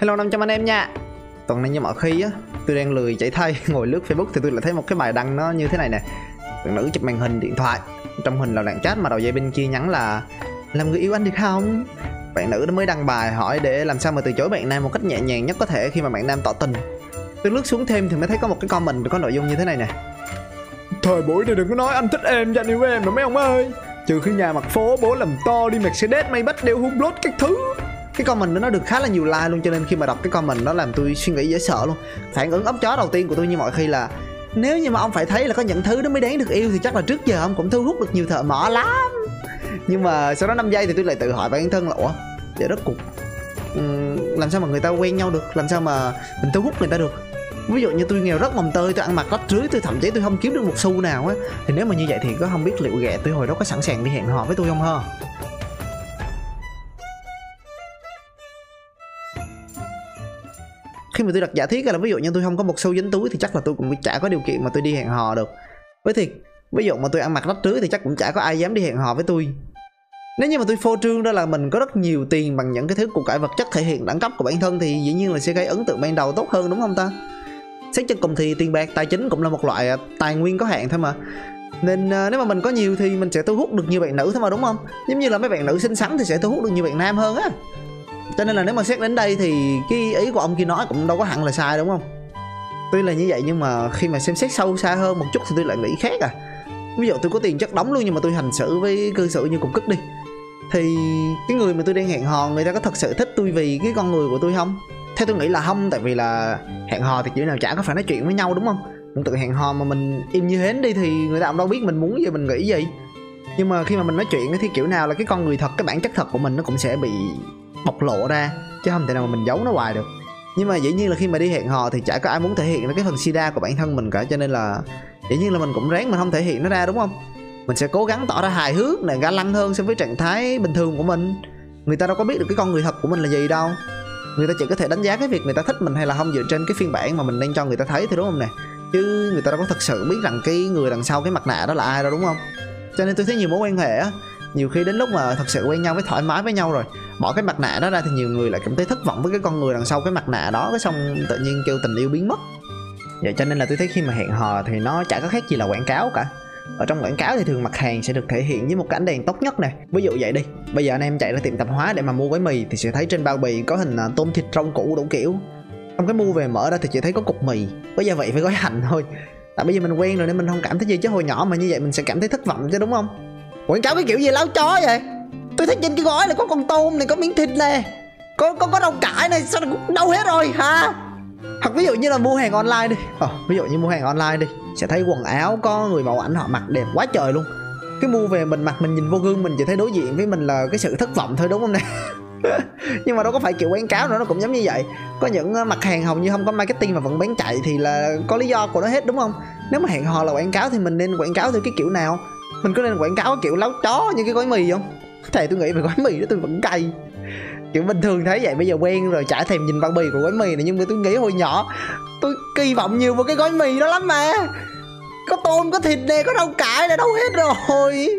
Hello 500 anh em nha. Tuần này như mọi khi á, Tôi đang lười chạy thay, ngồi lướt Facebook Thì tôi lại thấy một cái bài đăng nó như thế này nè. Bạn nữ chụp màn hình điện thoại, Trong hình là đoạn chat mà đầu dây bên kia nhắn là, Làm người yêu anh được không? Bạn nữ đã mới đăng bài hỏi để làm sao mà từ chối bạn nam một cách nhẹ nhàng nhất có thể khi mà bạn nam tỏ tình. Tôi lướt xuống thêm thì mới thấy có một cái comment có nội dung như thế này nè. Thời buổi này đừng có nói anh thích em và anh yêu em nữa mấy ông ơi. Trừ khi nhà mặt phố bố làm to đi Mercedes may bắt đeo hung lốt các thứ cái comment đó nó được khá là nhiều like luôn, cho nên khi mà đọc cái comment đó làm tôi suy nghĩ dễ sợ luôn. Phản ứng ấm chó đầu tiên của tôi như mọi khi là, nếu như mà ông phải thấy là có những thứ nó mới đáng được yêu thì chắc là trước giờ ông cũng thu hút được nhiều thợ mỏ lắm. Nhưng mà sau đó 5 giây thì tôi lại tự hỏi bản thân là, ủa vậy đất cục làm sao mà người ta quen nhau được? Làm sao mà mình thu hút người ta được? Ví dụ như tôi nghèo rất mồng tơi, tôi ăn mặc rách rưới, tôi thậm chí tôi không kiếm được một xu nào á. Thì nếu mà như vậy thì có không biết liệu ghẹ tôi hồi đó có sẵn sàng đi hẹn hò với tôi không ha? Khi mà tôi đặt giả thiết là ví dụ như tôi không có một xu dính túi thì chắc là tôi cũng chả có điều kiện mà tôi đi hẹn hò được. Với thiệt, ví dụ mà tôi ăn mặc rách rưới thì chắc cũng chả có ai dám đi hẹn hò với tôi. Nếu như mà tôi phô trương ra là mình có rất nhiều tiền bằng những cái thứ của cải vật chất thể hiện đẳng cấp của bản thân thì dĩ nhiên là sẽ gây ấn tượng ban đầu tốt hơn, đúng không ta? Xét cho cùng thì tiền bạc, tài chính cũng là một loại à, tài nguyên có hạn thôi mà. Nên à, nếu mà mình có nhiều thì mình sẽ thu hút được nhiều bạn nữ thôi mà, đúng không? Giống như là mấy bạn nữ xinh xắn thì sẽ thu hút được nhiều bạn nam hơn á cho nên là nếu mà xét đến đây thì cái ý của ông kia nói cũng đâu có hẳn là sai, đúng không? Tuy là như vậy nhưng mà khi mà xem xét sâu xa hơn một chút thì tôi lại nghĩ khác à. Ví dụ tôi có tiền chất đóng luôn nhưng mà tôi hành xử với cư xử như cục cức đi. Thì cái người mà tôi đang hẹn hò, người ta có thật sự thích tôi vì cái con người của tôi không? Theo tôi nghĩ là không, tại vì là hẹn hò thì kiểu nào chả có phải nói chuyện với nhau, đúng không? Mình tự hẹn hò mà mình im như hến đi thì người ta cũng đâu biết mình muốn gì, mình nghĩ gì. Nhưng mà khi mà mình nói chuyện thì kiểu nào là cái con người thật, cái bản chất thật của mình nó cũng sẽ bị bộc lộ ra, chứ không thể nào mà mình giấu nó hoài được. Nhưng mà dĩ nhiên là khi mà đi hẹn hò thì chả có ai muốn thể hiện ra cái phần sida của bản thân mình cả, cho nên là dĩ nhiên là mình cũng ráng mình không thể hiện nó ra, đúng không? Mình sẽ cố gắng tỏ ra hài hước này ga lăng hơn so với trạng thái bình thường của mình. Người ta đâu có biết được cái con người thật của mình là gì đâu. Người ta chỉ có thể đánh giá cái việc người ta thích mình hay là không dựa trên cái phiên bản mà mình đang cho người ta thấy thôi, đúng không nè? Chứ người ta đâu có thật sự biết rằng cái người đằng sau cái mặt nạ đó là ai đâu, đúng không? Cho nên tôi thấy nhiều mối quan hệ á, nhiều khi đến lúc mà thật sự quen nhau với thoải mái với nhau rồi bỏ cái mặt nạ đó ra thì nhiều người lại cảm thấy thất vọng với cái con người đằng sau cái mặt nạ đó, cái xong tự nhiên kêu tình yêu biến mất. Vậy cho nên là tôi thấy khi mà hẹn hò thì nó chả có khác gì là quảng cáo cả. Ở trong quảng cáo thì thường mặt hàng sẽ được thể hiện với một cái ánh đèn tốt nhất nè. Ví dụ vậy đi. Bây giờ anh em chạy ra tiệm tạp hóa để mà mua gói mì thì sẽ thấy trên bao bì có hình à, tôm thịt rong củ đủ kiểu. Trong cái mua về mở ra thì chỉ thấy có cục mì. Có gia vị phải gói hành thôi. Tại bây giờ mình quen rồi nên mình không cảm thấy gì, chứ hồi nhỏ mà như vậy mình sẽ cảm thấy thất vọng chứ, đúng không? Quảng cáo cái kiểu gì láo chó vậy? Tôi thấy trên cái gói này có con tôm này có miếng thịt này. Có có có rau cải này sao đâu hết rồi hả? Hoặc ví dụ như là mua hàng online đi. Ờ, ví dụ như mua hàng online đi sẽ thấy quần áo có người mẫu ảnh họ mặc đẹp quá trời luôn. Cái mua về mình mặc mình nhìn vô gương mình chỉ thấy đối diện với mình là cái sự thất vọng thôi đúng không nè? Nhưng mà đâu có phải kiểu quảng cáo nữa nó cũng giống như vậy. Có những ờ, mặt hàng hầu như không có marketing mà vẫn bán chạy thì là có lý do của nó hết đúng không? Nếu mà hẹn hò là quảng cáo thì mình nên quảng cáo theo cái kiểu nào? Mình có nên quảng cáo kiểu láo chó như cái gói mì không? Thề tôi nghĩ về gói mì đó tôi vẫn cay. Kiểu bình thường thấy vậy, bây giờ quen rồi, chả thèm nhìn bao bì của gói mì này, nhưng mà tôi nghĩ hồi nhỏ, tôi kỳ vọng nhiều vào cái gói mì đó lắm mà. Có tôm, có thịt nè, có rau cải nè đâu hết rồi.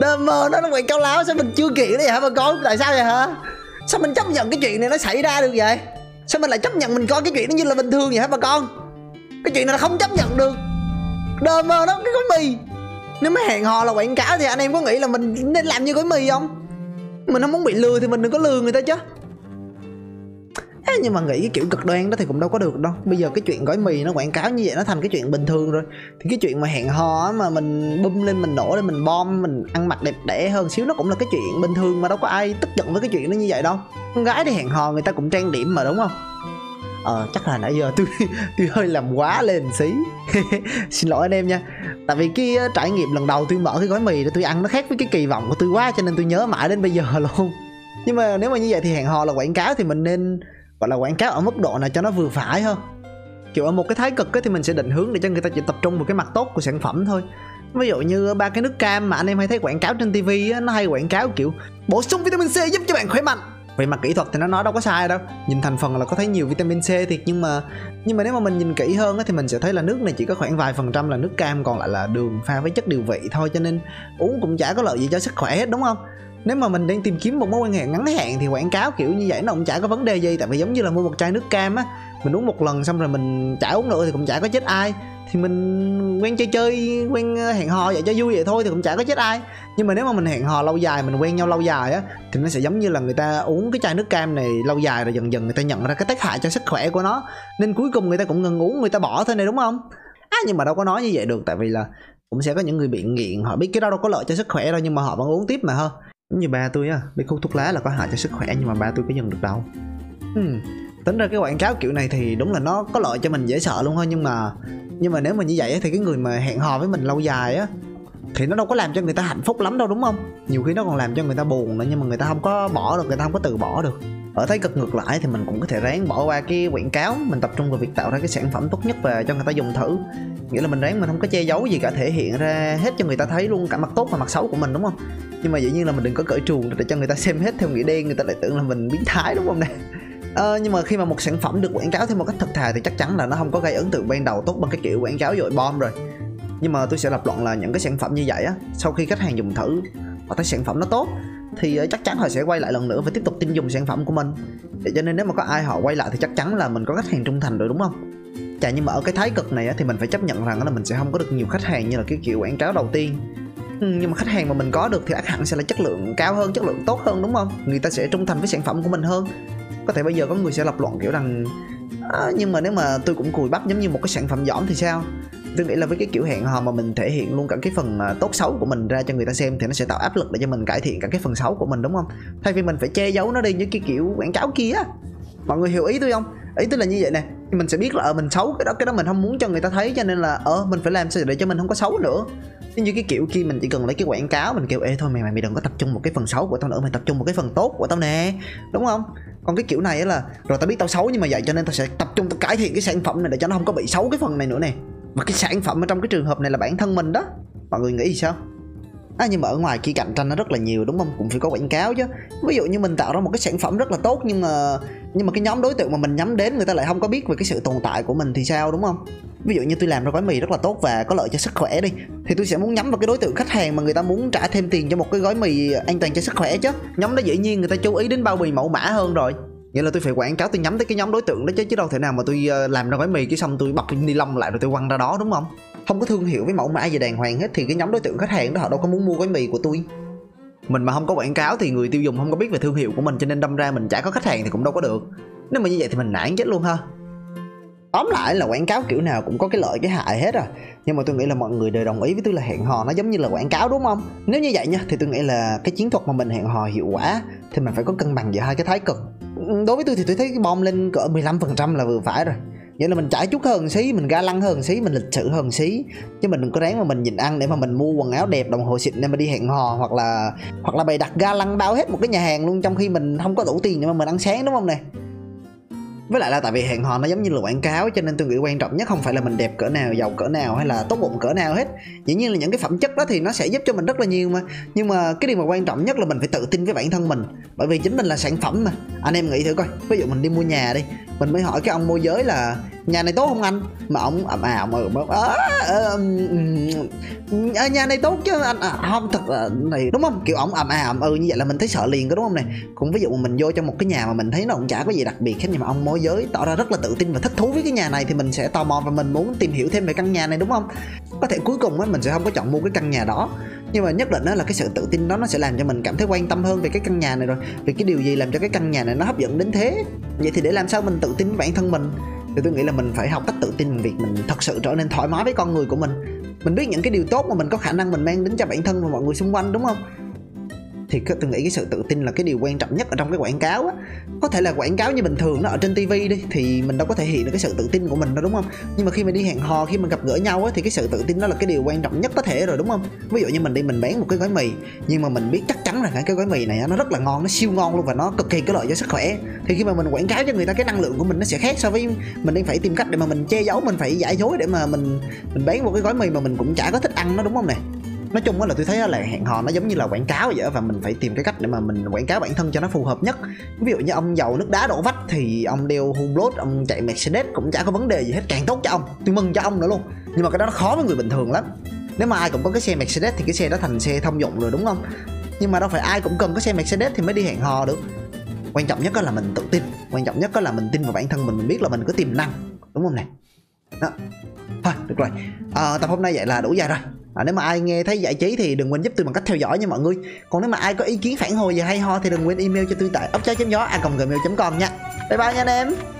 Đơ mơ nó nó quậy cao láo, sao mình chưa kiện đấy hả bà con? Tại sao vậy hả? Sao mình chấp nhận cái chuyện này nó xảy ra được vậy? Sao mình lại chấp nhận mình coi cái chuyện nó như là bình thường vậy hả bà con? Cái chuyện này là không chấp nhận được. Đơ mơ nó, cái gói mì nếu mà hẹn hò là quảng cáo thì anh em có nghĩ là mình nên làm như gói mì không? Mình không muốn bị lừa thì mình đừng có lừa người ta chứ. À, nhưng mà nghĩ cái kiểu cực đoan đó thì cũng đâu có được đâu. Bây giờ cái chuyện gói mì nó quảng cáo như vậy nó thành cái chuyện bình thường rồi. Thì cái chuyện mà hẹn hò mà mình bum lên mình nổ lên mình bom mình ăn mặc đẹp đẽ hơn xíu nó cũng là cái chuyện bình thường mà đâu có ai tức giận với cái chuyện nó như vậy đâu. Con gái đi hẹn hò người ta cũng trang điểm mà đúng không? Ờ chắc là nãy giờ tôi tôi hơi làm quá lên xí. Xin lỗi anh em nha tại vì cái ờ, trải nghiệm lần đầu tôi mở cái gói mì để tôi ăn nó khác với cái kỳ vọng của tôi quá cho nên tôi nhớ mãi đến bây giờ luôn. Nhưng mà nếu mà như vậy thì hẹn hò là quảng cáo thì mình nên gọi là quảng cáo ở mức độ nào cho nó vừa phải hơn? Kiểu ở một cái thái cực ấy, thì mình sẽ định hướng để cho người ta chỉ tập trung vào cái mặt tốt của sản phẩm thôi. Ví dụ như ờ, ba cái nước cam mà anh em hay thấy quảng cáo trên tivi nó hay quảng cáo kiểu bổ sung vitamin C giúp cho bạn khỏe mạnh về mặt kỹ thuật thì nó nói đâu có sai đâu. Nhìn thành phần là có thấy nhiều vitamin C thiệt, nhưng mà nhưng mà nếu mà mình nhìn kỹ hơn thì mình sẽ thấy là nước này chỉ có khoảng vài phần trăm là nước cam, còn lại là đường pha với chất điều vị thôi, cho nên uống cũng chả có lợi gì cho sức khỏe hết, đúng không? Nếu mà mình đang tìm kiếm một mối quan hệ ngắn hạn thì quảng cáo kiểu như vậy nó cũng chả có vấn đề gì, tại vì giống như là mua một chai nước cam á, mình uống một lần xong rồi mình chả uống nữa thì cũng chả có chết ai thì mình quen chơi chơi quen ờ, hẹn hò vậy cho vui vậy thôi thì cũng chả có chết ai. Nhưng mà nếu mà mình hẹn hò lâu dài mình quen nhau lâu dài á thì nó sẽ giống như là người ta uống cái chai nước cam này lâu dài rồi dần dần người ta nhận ra cái tác hại cho sức khỏe của nó. Nên cuối cùng người ta cũng ngừng uống người ta bỏ thôi này đúng không? À, nhưng mà đâu có nói như vậy được tại vì là cũng sẽ có những người bị nghiện họ biết cái đó đâu có lợi cho sức khỏe đâu nhưng mà họ vẫn uống tiếp mà hơn như ba tôi á biết hút thuốc lá là có hại cho sức khỏe nhưng mà ba tôi có dừng được đâu. Hmm tính ra cái quảng cáo kiểu này thì đúng là nó có lợi cho mình dễ sợ luôn thôi, nhưng mà nhưng mà nếu mà như vậy thì cái người mà hẹn hò với mình lâu dài á, thì nó đâu có làm cho người ta hạnh phúc lắm đâu, đúng không? Nhiều khi nó còn làm cho người ta buồn nữa, nhưng mà người ta không có bỏ được, người ta không có từ bỏ được. Ở thấy cực ngược lại thì mình cũng có thể ráng bỏ qua cái quảng cáo, mình tập trung vào việc tạo ra cái sản phẩm tốt nhất và cho người ta dùng thử. Nghĩa là mình ráng mình không có che giấu gì cả, thể hiện ra hết cho người ta thấy luôn cả mặt tốt và mặt xấu của mình, đúng không? Nhưng mà dĩ nhiên là mình đừng có cởi truồng để cho người ta xem hết theo nghĩa đen, người ta lại tưởng là mình biến thái, đúng không nè? Ờ, nhưng mà khi mà một sản phẩm được quảng cáo theo một cách thật thà thì chắc chắn là nó không có gây ấn tượng ban đầu tốt bằng cái kiểu quảng cáo dội bom rồi. Nhưng mà tôi sẽ lập luận là những cái sản phẩm như vậy á sau khi khách hàng dùng thử họ thấy sản phẩm nó tốt thì ờ, chắc chắn họ sẽ quay lại lần nữa và tiếp tục tin dùng sản phẩm của mình. Để cho nên nếu mà có ai họ quay lại thì chắc chắn là mình có khách hàng trung thành rồi đúng không? Chả nhưng mà ở cái thái cực này á, thì mình phải chấp nhận rằng là mình sẽ không có được nhiều khách hàng như là cái kiểu quảng cáo đầu tiên. Ừ, nhưng mà khách hàng mà mình có được thì ác hẳn sẽ là chất lượng cao hơn chất lượng tốt hơn đúng không? Người ta sẽ trung thành với sản phẩm của mình hơn có thể bây giờ có người sẽ lập luận kiểu rằng à, nhưng mà nếu mà tôi cũng cùi bắp giống như một cái sản phẩm giỏm thì sao? Tôi nghĩ là với cái kiểu hẹn hò mà mình thể hiện luôn cả cái phần tốt xấu của mình ra cho người ta xem thì nó sẽ tạo áp lực để cho mình cải thiện cả cái phần xấu của mình đúng không? Thay vì mình phải che giấu nó đi như cái kiểu quảng cáo kia mọi người hiểu ý tôi không? Ý tôi là như vậy nè mình sẽ biết là ở mình xấu cái đó cái đó mình không muốn cho người ta thấy cho nên là ờ mình phải làm sao để cho mình không có xấu nữa. Như cái kiểu kia mình chỉ cần lấy cái quảng cáo mình kêu ê thôi mày mày đừng có tập trung một cái phần xấu của tao nữa mày tập trung một cái phần tốt của tao nè. Đúng không? Còn cái kiểu này là, rồi tao biết tao xấu nhưng mà vậy cho nên tao sẽ tập trung tao cải thiện cái sản phẩm này để cho nó không có bị xấu cái phần này nữa nè. Mà cái sản phẩm ở trong cái trường hợp này là bản thân mình đó, mọi người nghĩ gì sao? À, nhưng mà ở ngoài kia cạnh tranh nó rất là nhiều đúng không? Cũng phải có quảng cáo chứ. Ví dụ như mình tạo ra một cái sản phẩm rất là tốt nhưng mà nhưng mà cái nhóm đối tượng mà mình nhắm đến người ta lại không có biết về cái sự tồn tại của mình thì sao đúng không? Ví dụ như tôi làm ra gói mì rất là tốt và có lợi cho sức khỏe đi thì tôi sẽ muốn nhắm vào cái đối tượng khách hàng mà người ta muốn trả thêm tiền cho một cái gói mì an toàn cho sức khỏe chứ. Nhóm đó dĩ nhiên người ta chú ý đến bao bì mẫu mã hơn rồi. Nghĩa là tôi phải quảng cáo tôi nhắm tới cái nhóm đối tượng đó chứ chứ đâu thể nào mà tôi ờ, làm ra gói mì cái xong tôi bọc ni lông lại rồi tôi quăng ra đó đúng không? Không có thương hiệu với mẫu mã gì đàng hoàng hết thì cái nhóm đối tượng khách hàng đó họ đâu có muốn mua gói mì của tôi. Mình mà không có quảng cáo thì người tiêu dùng không có biết về thương hiệu của mình cho nên đâm ra mình chả có khách hàng thì cũng đâu có được. Nếu mà như vậy thì mình nản chết luôn ha. Tóm lại là quảng cáo kiểu nào cũng có cái lợi cái hại hết à. Nhưng mà tôi nghĩ là mọi người đều đồng ý với tôi là hẹn hò nó giống như là quảng cáo, đúng không? Nếu như vậy nha, thì tôi nghĩ là cái chiến thuật mà mình hẹn hò hiệu quả thì mình phải có cân bằng giữa hai cái thái cực. Đối với tôi thì tôi thấy cái bom lên cỡ 15% là vừa phải rồi vậy là mình trải chút hơn xí, mình ga lăng hơn xí, mình lịch sự hơn xí. Chứ mình đừng có ráng mà mình nhìn ăn để mà mình mua quần áo đẹp, đồng hồ xịn để mà đi hẹn hò, hoặc là hoặc là bày đặt ga lăng bao hết một cái nhà hàng luôn, trong khi mình không có đủ tiền để mà mình ăn sáng, đúng không này với lại là tại vì hẹn hò nó giống như là quảng cáo, cho nên tôi nghĩ quan trọng nhất không phải là mình đẹp cỡ nào, giàu cỡ nào hay là tốt bụng cỡ nào hết. Dĩ nhiên là những cái phẩm chất đó thì nó sẽ giúp cho mình rất là nhiều mà. Nhưng mà cái điều mà quan trọng nhất là mình phải tự tin với bản thân mình. Bởi vì chính mình là sản phẩm mà. Anh em nghĩ thử coi. Ví dụ mình đi mua nhà đi, mình mới hỏi cái ông môi giới là nhà này tốt không anh? Mà ông ầm à mà à, nhà này tốt chứ anh. À, không thật là này đúng không? Kiểu ông ầm à ầm ừ như vậy là mình thấy sợ liền có đúng không này? Cũng ví dụ mình vô trong một cái nhà mà mình thấy nó cũng chả có gì đặc biệt hết nhưng mà ông môi giới tỏ ra rất là tự tin và thích thú với cái nhà này thì mình sẽ tò mò và mình muốn tìm hiểu thêm về căn nhà này đúng không? Có thể cuối cùng ấy mình sẽ không có chọn mua cái căn nhà đó. Nhưng mà nhất định đó là cái sự tự tin đó nó sẽ làm cho mình cảm thấy quan tâm hơn về cái căn nhà này rồi. Vì cái điều gì làm cho cái căn nhà này nó hấp dẫn đến thế? Vậy thì để làm sao mình tự tin với bản thân mình? Thì tôi nghĩ là mình phải học cách tự tin việc mình thật sự trở nên thoải mái với con người của mình. Mình biết những cái điều tốt mà mình có khả năng mình mang đến cho bản thân và mọi người xung quanh, đúng không? Thì tôi nghĩ cái sự tự tin là cái điều quan trọng nhất ở trong cái quảng cáo á. Có thể là quảng cáo như bình thường nó ở trên tivi đi, thì mình đâu có thể hiện được cái sự tự tin của mình đâu, đúng không? Nhưng mà khi mà đi hẹn hò, khi mà gặp gỡ nhau á, thì cái sự tự tin đó là cái điều quan trọng nhất có thể rồi, đúng không? Ví dụ như mình đi mình bán một cái gói mì, nhưng mà mình biết chắc chắn là cái gói mì này nó rất là ngon, nó siêu ngon luôn và nó cực kỳ có lợi cho sức khỏe. Thì khi mà mình quảng cáo cho người ta, cái năng lượng của mình nó sẽ khác so với mình đang phải tìm cách để mà mình che giấu, mình phải giả dối để mà mình mình bán một cái gói mì mà mình cũng chả có thích ăn nó, đúng không nè? Nói chung là tôi thấy là hẹn hò nó giống như là quảng cáo vậy và mình phải tìm cái cách để mà mình quảng cáo bản thân cho nó phù hợp nhất. Ví dụ như ông giàu nước đá đổ vách thì ông đeo hublot ông chạy Mercedes cũng chả có vấn đề gì hết càng tốt cho ông. Tôi mừng cho ông nữa luôn. Nhưng mà cái đó nó khó với người bình thường lắm. Nếu mà ai cũng có cái xe Mercedes thì cái xe đó thành xe thông dụng rồi đúng không? Nhưng mà đâu phải ai cũng cần có xe mercedes thì mới đi hẹn hò được. Quan trọng nhất là mình tự tin. Quan trọng nhất là mình tin vào bản thân mình mình biết là mình có tiềm năng. Đúng không này đó. Thôi được rồi. À, tập hôm nay vậy là đủ dài rồi à, nếu mà ai nghe thấy giải trí thì đừng quên giúp tôi bằng cách theo dõi nha mọi người. Còn nếu mà ai có ý kiến phản hồi gì hay ho thì đừng quên email cho tôi tại ốc chó chấm gió a gmail com nha. Bye bye nha anh em.